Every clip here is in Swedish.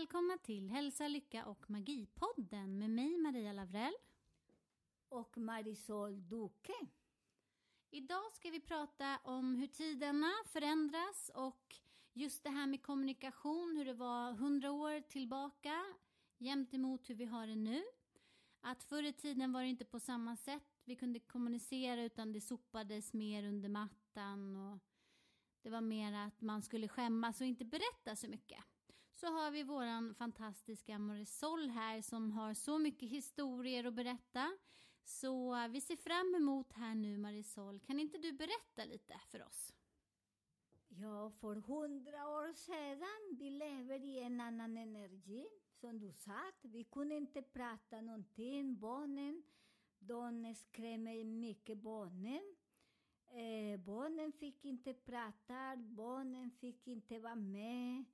Välkomna till Hälsa, Lycka och Magipodden med mig Maria Lavrell. och Marisol Duque. Idag ska vi prata om hur tiderna förändras och just det här med kommunikation, hur det var hundra år tillbaka jämt emot hur vi har det nu. Att förr i tiden var det inte på samma sätt vi kunde kommunicera utan det sopades mer under mattan och det var mer att man skulle skämmas och inte berätta så mycket. Så har vi våran fantastiska Marisol här som har så mycket historier att berätta. Så vi ser fram emot här nu Marisol. Kan inte du berätta lite för oss? Ja, för hundra år sedan, vi lever i en annan energi. Som du sa, vi kunde inte prata någonting. Barnen, de skrämmer mycket barnen. Eh, barnen fick inte prata, barnen fick inte vara med.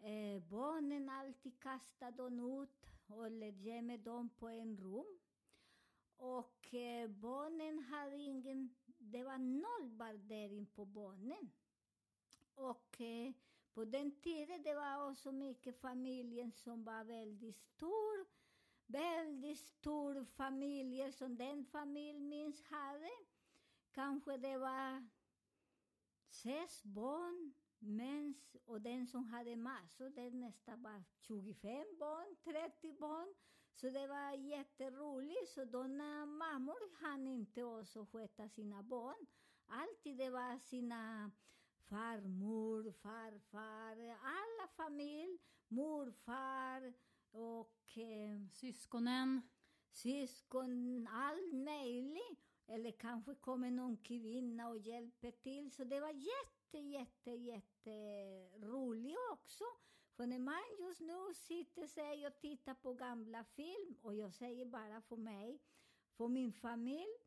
Eh, barnen alltid kastade dem ut och gömde dem på en rum. Och eh, barnen hade ingen, det var noll värdering på barnen. Och eh, på den tiden det var också mycket familjen som var väldigt stor. Väldigt stor familj som den familj minns hade. Kanske det var sex barn, mens, och den som hade massor, den nästan var 25 barn, 30 barn. Så det var jätteroligt, så de mammor hann inte också sköta sina barn. Alltid det var sina farmor, farfar, alla familj, morfar och eh, Syskonen? syskon, allt möjligt. Eller kanske kommer någon kvinna och hjälper till. Så det var jätte, jätte, jätte roligt också. För när man just nu sitter sig och tittar på gamla film, och jag säger bara för mig, för min familj,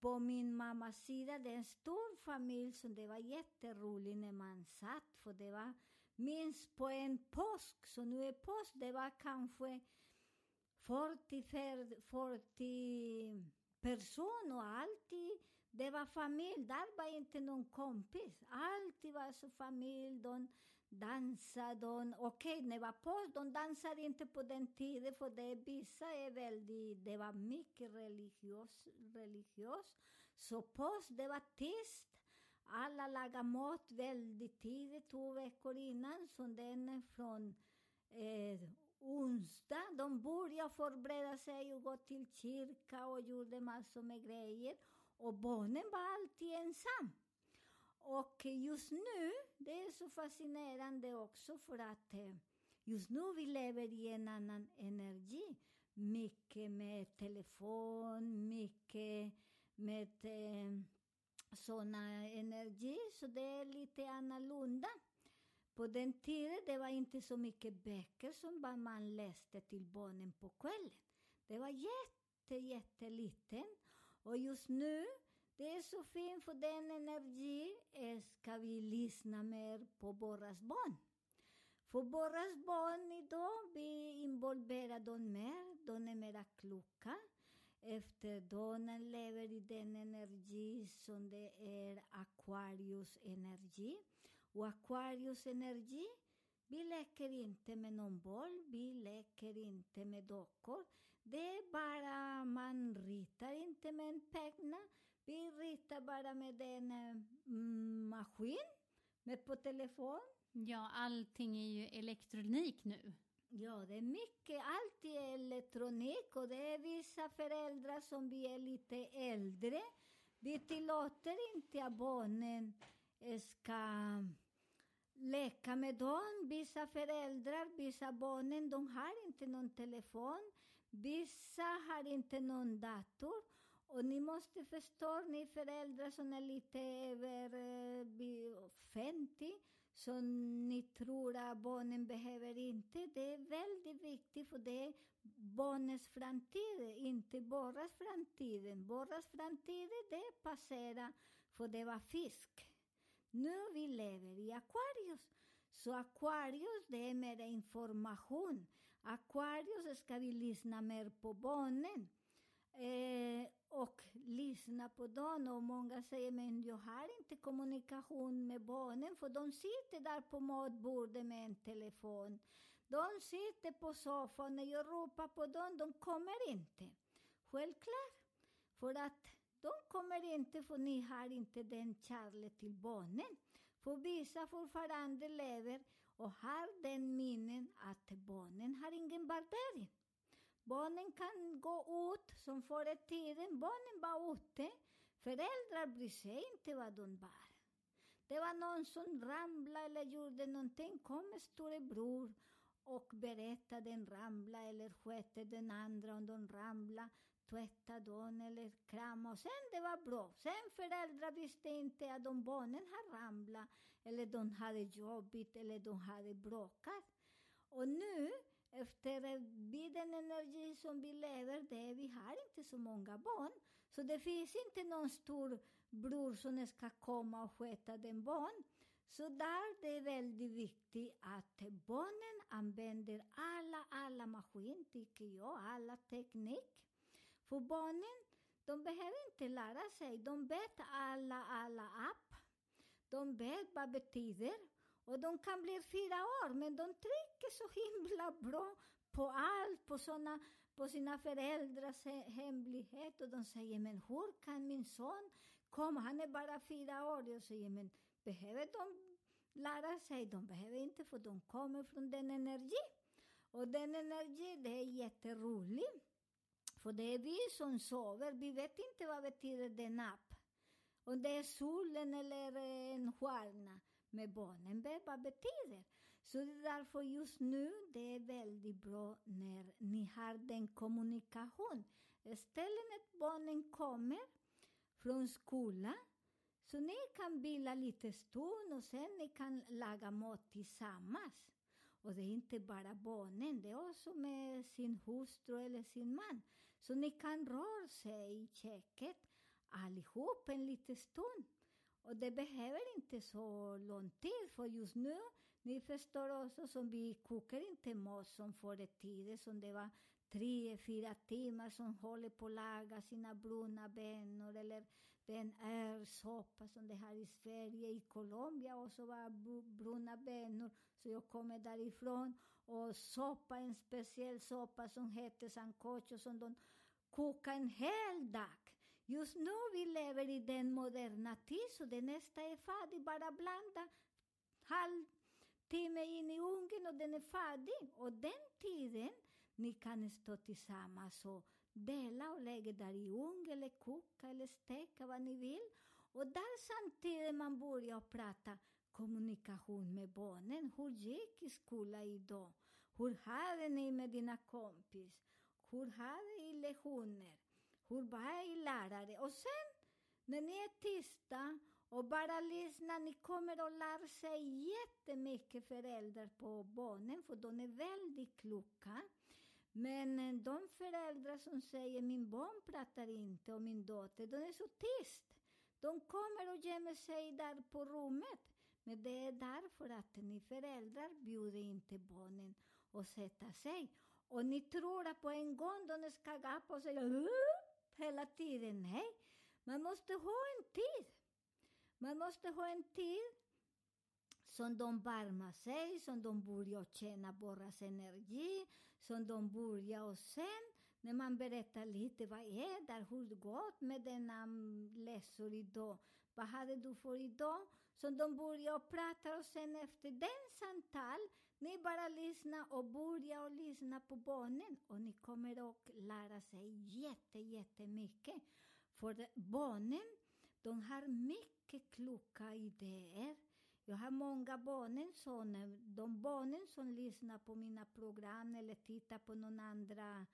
på min mammas sida, det är en stor familj som det var jätteroligt när man satt, för det var minst på en påsk, så nu är påsk, det var kanske 40, 40 personer och alltid, det var familj, där var inte någon kompis. Alltid var så familj, de dansade, de, okej, när det var påsk, de dansade inte på den tiden, för det vissa är väldigt, det var mycket religiöst, religiös. Så påsk, det var tyst. Alla lagade mat väldigt tidigt, två veckor innan, så den är från eh, onsdag. De började förbereda sig och gå till kyrka och gjorde massor med grejer. Och barnen var alltid ensam. Och just nu, det är så fascinerande också för att eh, just nu vi lever i en annan energi. mycket med telefon, mycket med sådana såna energi, så det är lite annorlunda. På den tiden det var inte så mycket böcker som man läste till barnen på kvällen. Det var jätte, jätteliten. Och just nu, det är så fint för den energi eh, ska vi lyssna mer på våra barn. För våra barn idag, vi involverar dem mer, de är mera kloka. Efter de lever i den energi som det är Aquarius energi. Och Aquarius energi, vi leker inte med någon boll, vi leker inte med dockor. Det är bara, man ritar inte med en penna, vi ritar bara med en mm, maskin, med på telefon. Ja, allting är ju elektronik nu. Ja, det är mycket. Allt är elektronik och det är vissa föräldrar som vi är lite äldre. Vi tillåter inte att barnen ska leka med dem. Vissa föräldrar, vissa barnen, de har inte någon telefon. Vissa har inte någon dator. Och ni måste förstå, ni föräldrar som är lite över eh, 50, som ni tror att barnen behöver inte. Det är väldigt viktigt, för det är barnens framtid, inte våras framtid. Barnens framtid, det passerar, för det var fisk. Nu vi lever i Aquarius. Så Aquarius, det är mer information. Aquarius ska vi lyssna mer på barnen. Eh, och lyssna på dem. Och många säger, men jag har inte kommunikation med barnen, för de sitter där på matbordet med en telefon. De sitter på soffan, när jag ropar på dem, de kommer inte. Självklart. För att de kommer inte, för ni har inte den kärleken till barnen. För vissa fortfarande lever och har den minnen att barnen har ingen värdering. Barnen kan gå ut som förr i tiden. Barnen var ute. Föräldrar bryr sig inte vad de var. Det var någon som ramlade eller gjorde någonting. kom storebror och berättade den ramla eller skötte den andra om de ramla, tvätta dem eller krama och sen det var bra. Sen föräldrar visste inte att de barnen hade ramlat eller de hade jobbigt eller de hade bråkat. Och nu, efter den energi som vi lever, det, vi har inte så många barn. Så det finns inte någon stor bror som ska komma och sköta den barn. Så där det är väldigt viktigt att barnen använder alla, alla maskiner, tycker jag, alla teknik. För barnen, de behöver inte lära sig. De vet alla, alla app. De vet vad det betyder. Och de kan bli fyra år, men de trycker så himla bra på allt, på, såna, på sina föräldrars hemlighet. Och de säger, men hur kan min son komma? Han är bara fyra år. Jag säger, men behöver de lära sig? De behöver inte, för de kommer från den energi. Och den energi, det är jätteroligt. För det är vi som sover, vi vet inte vad betyder det napp. Om det är solen eller en stjärna. Men barnen vet vad betyder. Så det är därför just nu det är väldigt bra när ni har den kommunikation. Istället när barnen kommer från skolan så ni kan vila lite stund och sen ni kan laga mat tillsammans. Och det är inte bara barnen, det är också med sin hustru eller sin man. Så ni kan röra sig i köket allihop en liten stund. Och det behöver inte så lång tid, för just nu, ni förstår också, som vi kokar inte mat som förr i tiden, som det var tre, fyra timmar som håller på att laga sina bruna bönor eller den örsoppa som det har i Sverige, i Colombia och så var bruna bönor. Så jag kommer därifrån och soppa, en speciell soppa som heter sancocho som de kokar en hel dag. Just nu vi lever i den moderna tid så det nästa är färdig. bara blanda halv timme in i ugnen och den är färdig. Och den tiden ni kan stå tillsammans och dela och lägga där i ugn eller koka eller steka vad ni vill. Och där samtidigt man börjar prata kommunikation med barnen. Hur gick i skolan idag? Hur hade ni med dina kompis? hur hade ni lektioner, hur var i lärare. Och sen när ni är tysta och bara lyssnar, ni kommer att lära sig jättemycket föräldrar på barnen, för de är väldigt kloka. Men eh, de föräldrar som säger min barn pratar inte och min dotter, de är så tyst. De kommer och gömmer sig där på rummet. Men det är därför att ni föräldrar bjuder inte barnen att sätta sig. Och ni tror att på en gång de ska gapa och säga hela tiden. Nej, man måste ha en tid. Man måste ha en tid som de varmar sig, som de börjar känna borras energi, som de börjar och sen när man berättar lite vad är det, hur det gått med denna läsor idag, vad hade du för idag? Så de börjar prata och sen efter den samtal, ni bara lyssnar och börjar och lyssna på barnen och ni kommer att lära sig jätte, jättemycket. För barnen, de har mycket kloka idéer. Jag har många barnen som, de barnen som lyssnar på mina program eller tittar på någon andra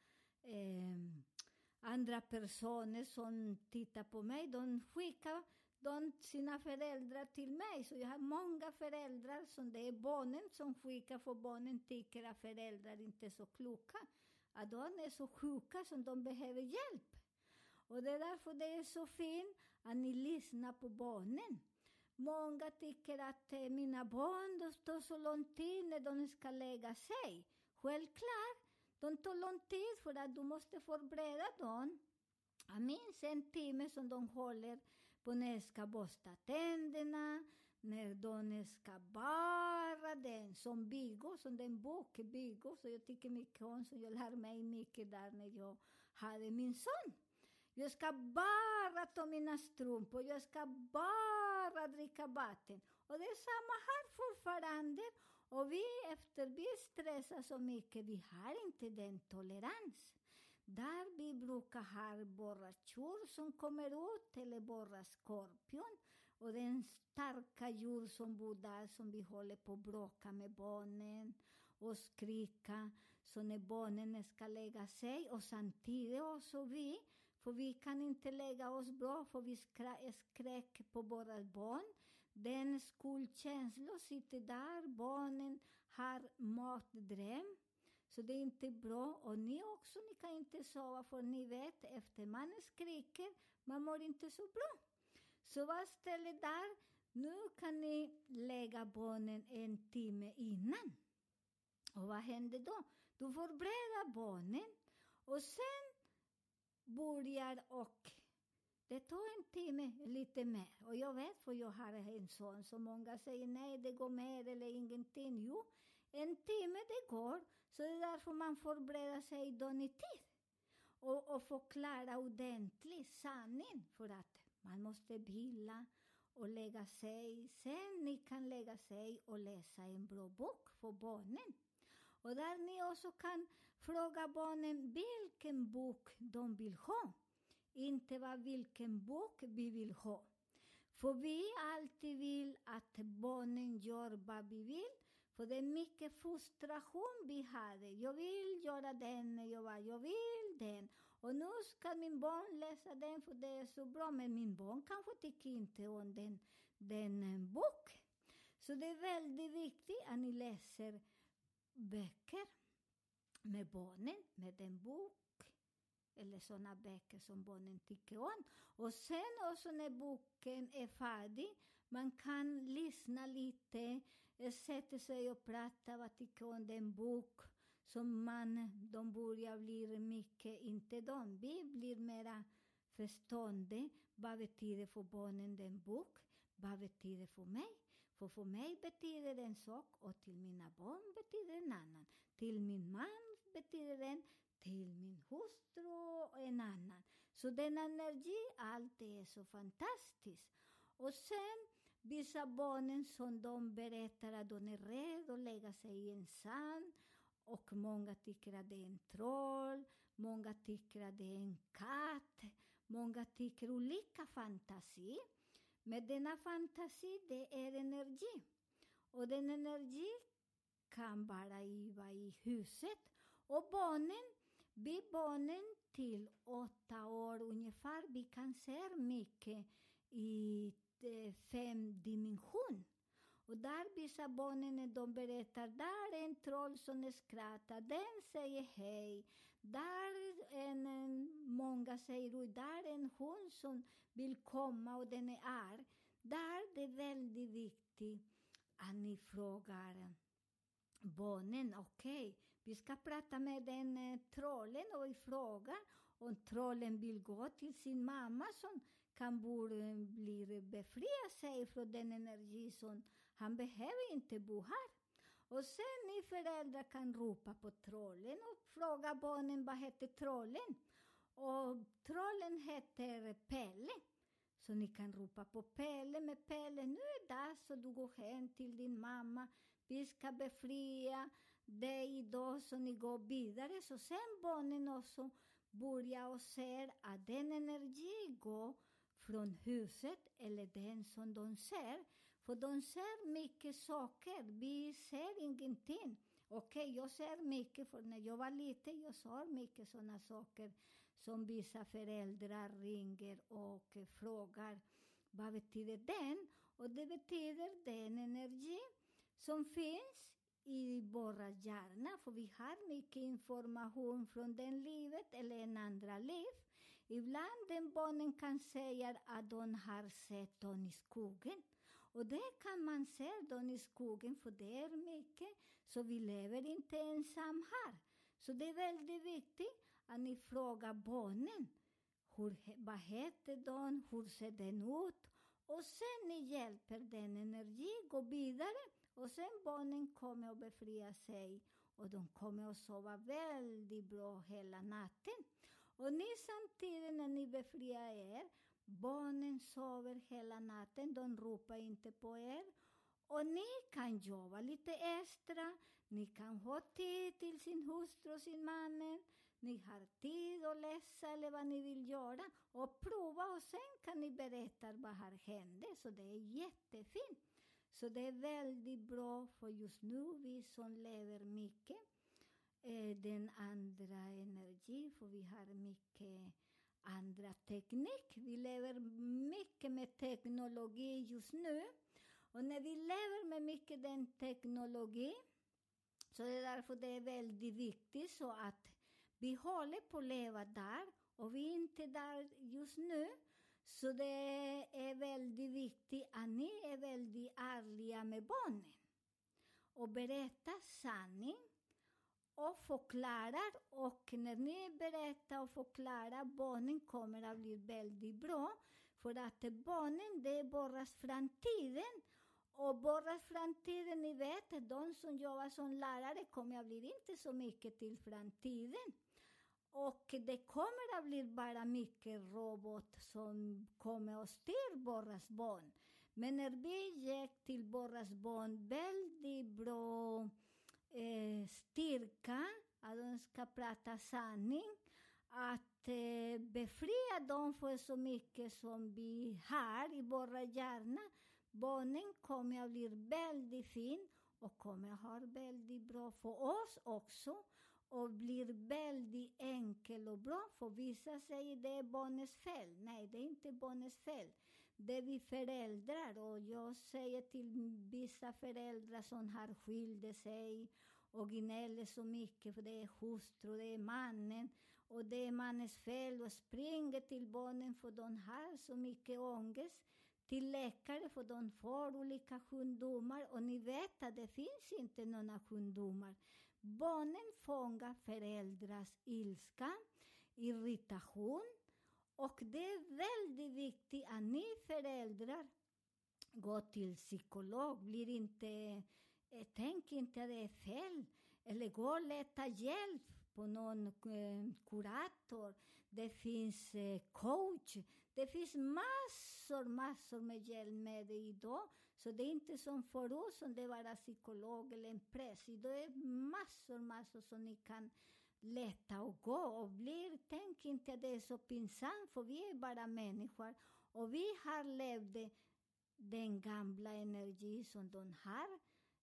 eh, andra personer som tittar på mig, de skickar de sina föräldrar till mig. Så jag har många föräldrar som det är barnen som skickar, för barnen tycker att föräldrar inte är så kloka. Att de är så sjuka som de behöver hjälp. Och det är därför det är så fint att ni lyssnar på barnen. Många tycker att eh, mina barn de står så lång tid när de ska lägga sig. Självklart, de tar lång tid för att du måste förbereda dem. Jag minns en timme som de håller på när de ska borsta tänderna, när de ska bara den, som Bigo, som den bok Bigo, så jag tycker mycket om, så jag lär mig mycket där när jag hade min son. Jag ska bara ta mina strumpor, jag ska bara bara dricka vatten. Och det är samma här fortfarande. Och vi, efter vi stressar så mycket, vi har inte den tolerans. Där vi brukar ha bara som kommer ut, eller bara skorpion. Och den starka djur som bor där, som vi håller på att bråka med barnen och skrika, så när barnen ska lägga sig. Och samtidigt också vi, för vi kan inte lägga oss bra, för vi skrek på våra barn. Den skuldkänslan sitter där, barnen har matdröm. Så det är inte bra. Och ni också, ni kan inte sova för ni vet, efter man skriker, man mår inte så bra. Så var stället där, nu kan ni lägga barnen en timme innan. Och vad händer då? Du förbereder barnen och sen börjar och det tar en timme, lite mer. Och jag vet, för jag har en son, så många säger nej, det går mer eller ingenting. Jo, en timme det går, så det är därför man förbereder sig dagen i tid. Och, och förklara ordentligt sanningen, för att man måste vila och lägga sig. Sen ni kan lägga sig och läsa en bra bok för barnen. Och där ni också kan fråga barnen vilken bok de vill ha. Inte vad vilken bok vi vill ha. För vi alltid vill att barnen gör vad vi vill. För det är mycket frustration vi hade. Jag vill göra den, jag, bara, jag vill den. Och nu ska min barn läsa den för det är så bra. Men min barn kanske tycker inte om den, den boken. Så det är väldigt viktigt att ni läser böcker med barnen, med en bok eller sådana böcker som barnen tycker om. Och sen också när boken är färdig, man kan lyssna lite, eh, sätta sig och prata vad tycker om den bok som man, de börjar bli mycket, inte de, vi blir mera förstående. Vad betyder för barnen den bok? Vad betyder för mig? För för mig betyder det en sak och till mina barn betyder en annan. Till min man betyder den, till min hustru och en annan. Så den energi, allt är så fantastiskt. Och sen vissa barnen som de berättar att de är rädda att lägga sig i en sand och många tycker att det är en troll, många tycker att det är en katt, många tycker olika fantasi. Men denna fantasi, det är energi. Och den energi kan bara vara i huset. Och barnen Vi barnen till åtta år ungefär, vi kan se mycket i eh, fem dimension. Och där visar barnen, eh, de berättar, där är en troll som skrattar, den säger hej. Där är en, många säger, oj, där är en hund som vill komma och den är arg. Där det är väldigt viktigt att ni frågar barnen, okej, okay, vi ska prata med den eh, trollen och fråga om trollen vill gå till sin mamma som kan eh, bli befria sig från den energi som han behöver inte bo här. Och sen ni föräldrar kan ropa på trollen och fråga barnen vad heter trollen. Och trollen heter Pelle. Så ni kan ropa på Pelle med Pelle, nu är det dags att du går hem till din mamma. Vi ska befria dig idag så ni går vidare. Så sen barnen också börjar och ser att den energi går från huset eller den som de ser. För de ser mycket saker, vi ser ingenting. Okej, okay, jag ser mycket, för när jag var liten jag såg mycket sådana saker som vissa föräldrar ringer och frågar vad betyder den? Och det betyder den energi som finns i våra hjärna, för vi har mycket information från det livet eller en andra liv. Ibland den barnen kan säga att de har sett dem i skogen. Och det kan man se dem i skogen, för det är mycket, så vi lever inte ensam här. Så det är väldigt viktigt att ni frågar barnen. Hur, vad heter de? Hur ser den ut? Och sen ni hjälper den energi gå vidare och sen barnen kommer att befria sig och de kommer att sova väldigt bra hela natten. Och ni samtidigt när ni befriar er, barnen sover hela natten, de ropar inte på er. Och ni kan jobba lite extra, ni kan ha tid till sin hustru och sin man. Ni har tid att läsa eller vad ni vill göra och prova och sen kan ni berätta vad har hänt. Så det är jättefint. Så det är väldigt bra för just nu, vi som lever mycket, eh, den andra energin, för vi har mycket andra teknik. Vi lever mycket med teknologi just nu. Och när vi lever med mycket den teknologi, så det är därför det är väldigt viktigt så att vi håller på att leva där och vi är inte där just nu. Så det är väldigt viktigt att ni är väldigt ärliga med barnen och berättar sanning och förklarar. Och när ni berättar och förklarar, barnen kommer att bli väldigt bra. För att barnen, det är borras framtiden. Och borras framtiden, ni vet, de som jobbar som lärare kommer att bli inte så mycket till framtiden. Och det kommer att bli bara mycket robot som kommer att styra våra barn. Men när vi ger till våra barn väldigt bra eh, styrka, att de ska prata sanning, att eh, befria dem från så mycket som vi har i våra hjärna. Barnen kommer att bli väldigt fin och kommer att ha väldigt bra för oss också och blir väldigt enkel och bra. För vissa säger det är barnets fel. Nej, det är inte barnets fel. Det är vi föräldrar och jag säger till vissa föräldrar som har skilt sig och gnäller så mycket för det är hustru, det är mannen och det är mannens fel och springer till barnen för de har så mycket ångest till läkare för de får olika sjukdomar och ni vet att det finns inte några sjukdomar. Barnen fångar föräldrars ilska, irritation och det är väldigt viktigt att ni föräldrar går till psykolog. Blir inte, eh, tänk inte att det är fel. Eller gå och leta hjälp på någon eh, kurator. Det finns eh, coach. Det finns massor, massor med hjälpmedel idag. Så det är inte som för oss, som det var en psykolog eller en präst. Det är massor, massor som ni kan leta och gå och blir. Tänk inte att det är så pinsamt, för vi är bara människor. Och vi har levt den gamla energi som de har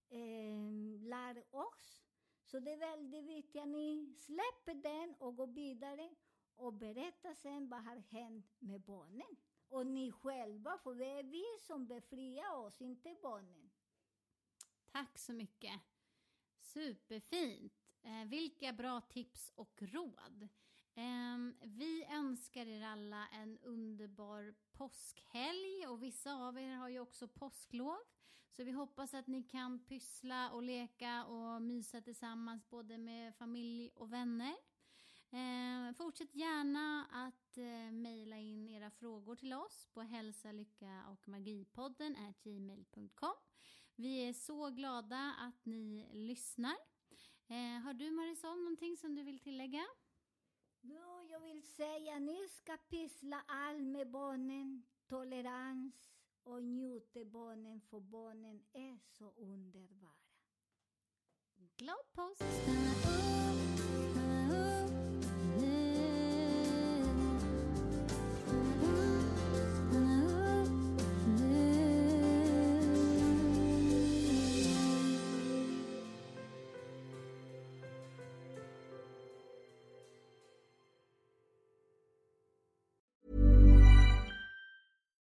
eh, lär oss. Så det är väldigt viktigt att ni släpper den och går vidare och berättar sen vad har hänt med barnen. Och ni själva, för det är vi som befriar oss, inte barnen. Tack så mycket. Superfint. Eh, vilka bra tips och råd. Eh, vi önskar er alla en underbar påskhelg och vissa av er har ju också påsklov. Så vi hoppas att ni kan pyssla och leka och mysa tillsammans både med familj och vänner. Eh, fortsätt gärna att eh, mejla in era frågor till oss på hälsa, lycka och magipodden gmail.com. Vi är så glada att ni lyssnar. Eh, har du Marisol någonting som du vill tillägga? No, jag vill säga ni ska pyssla all med barnen, tolerans och njuta barnen för barnen är så underbara. Glad påsk!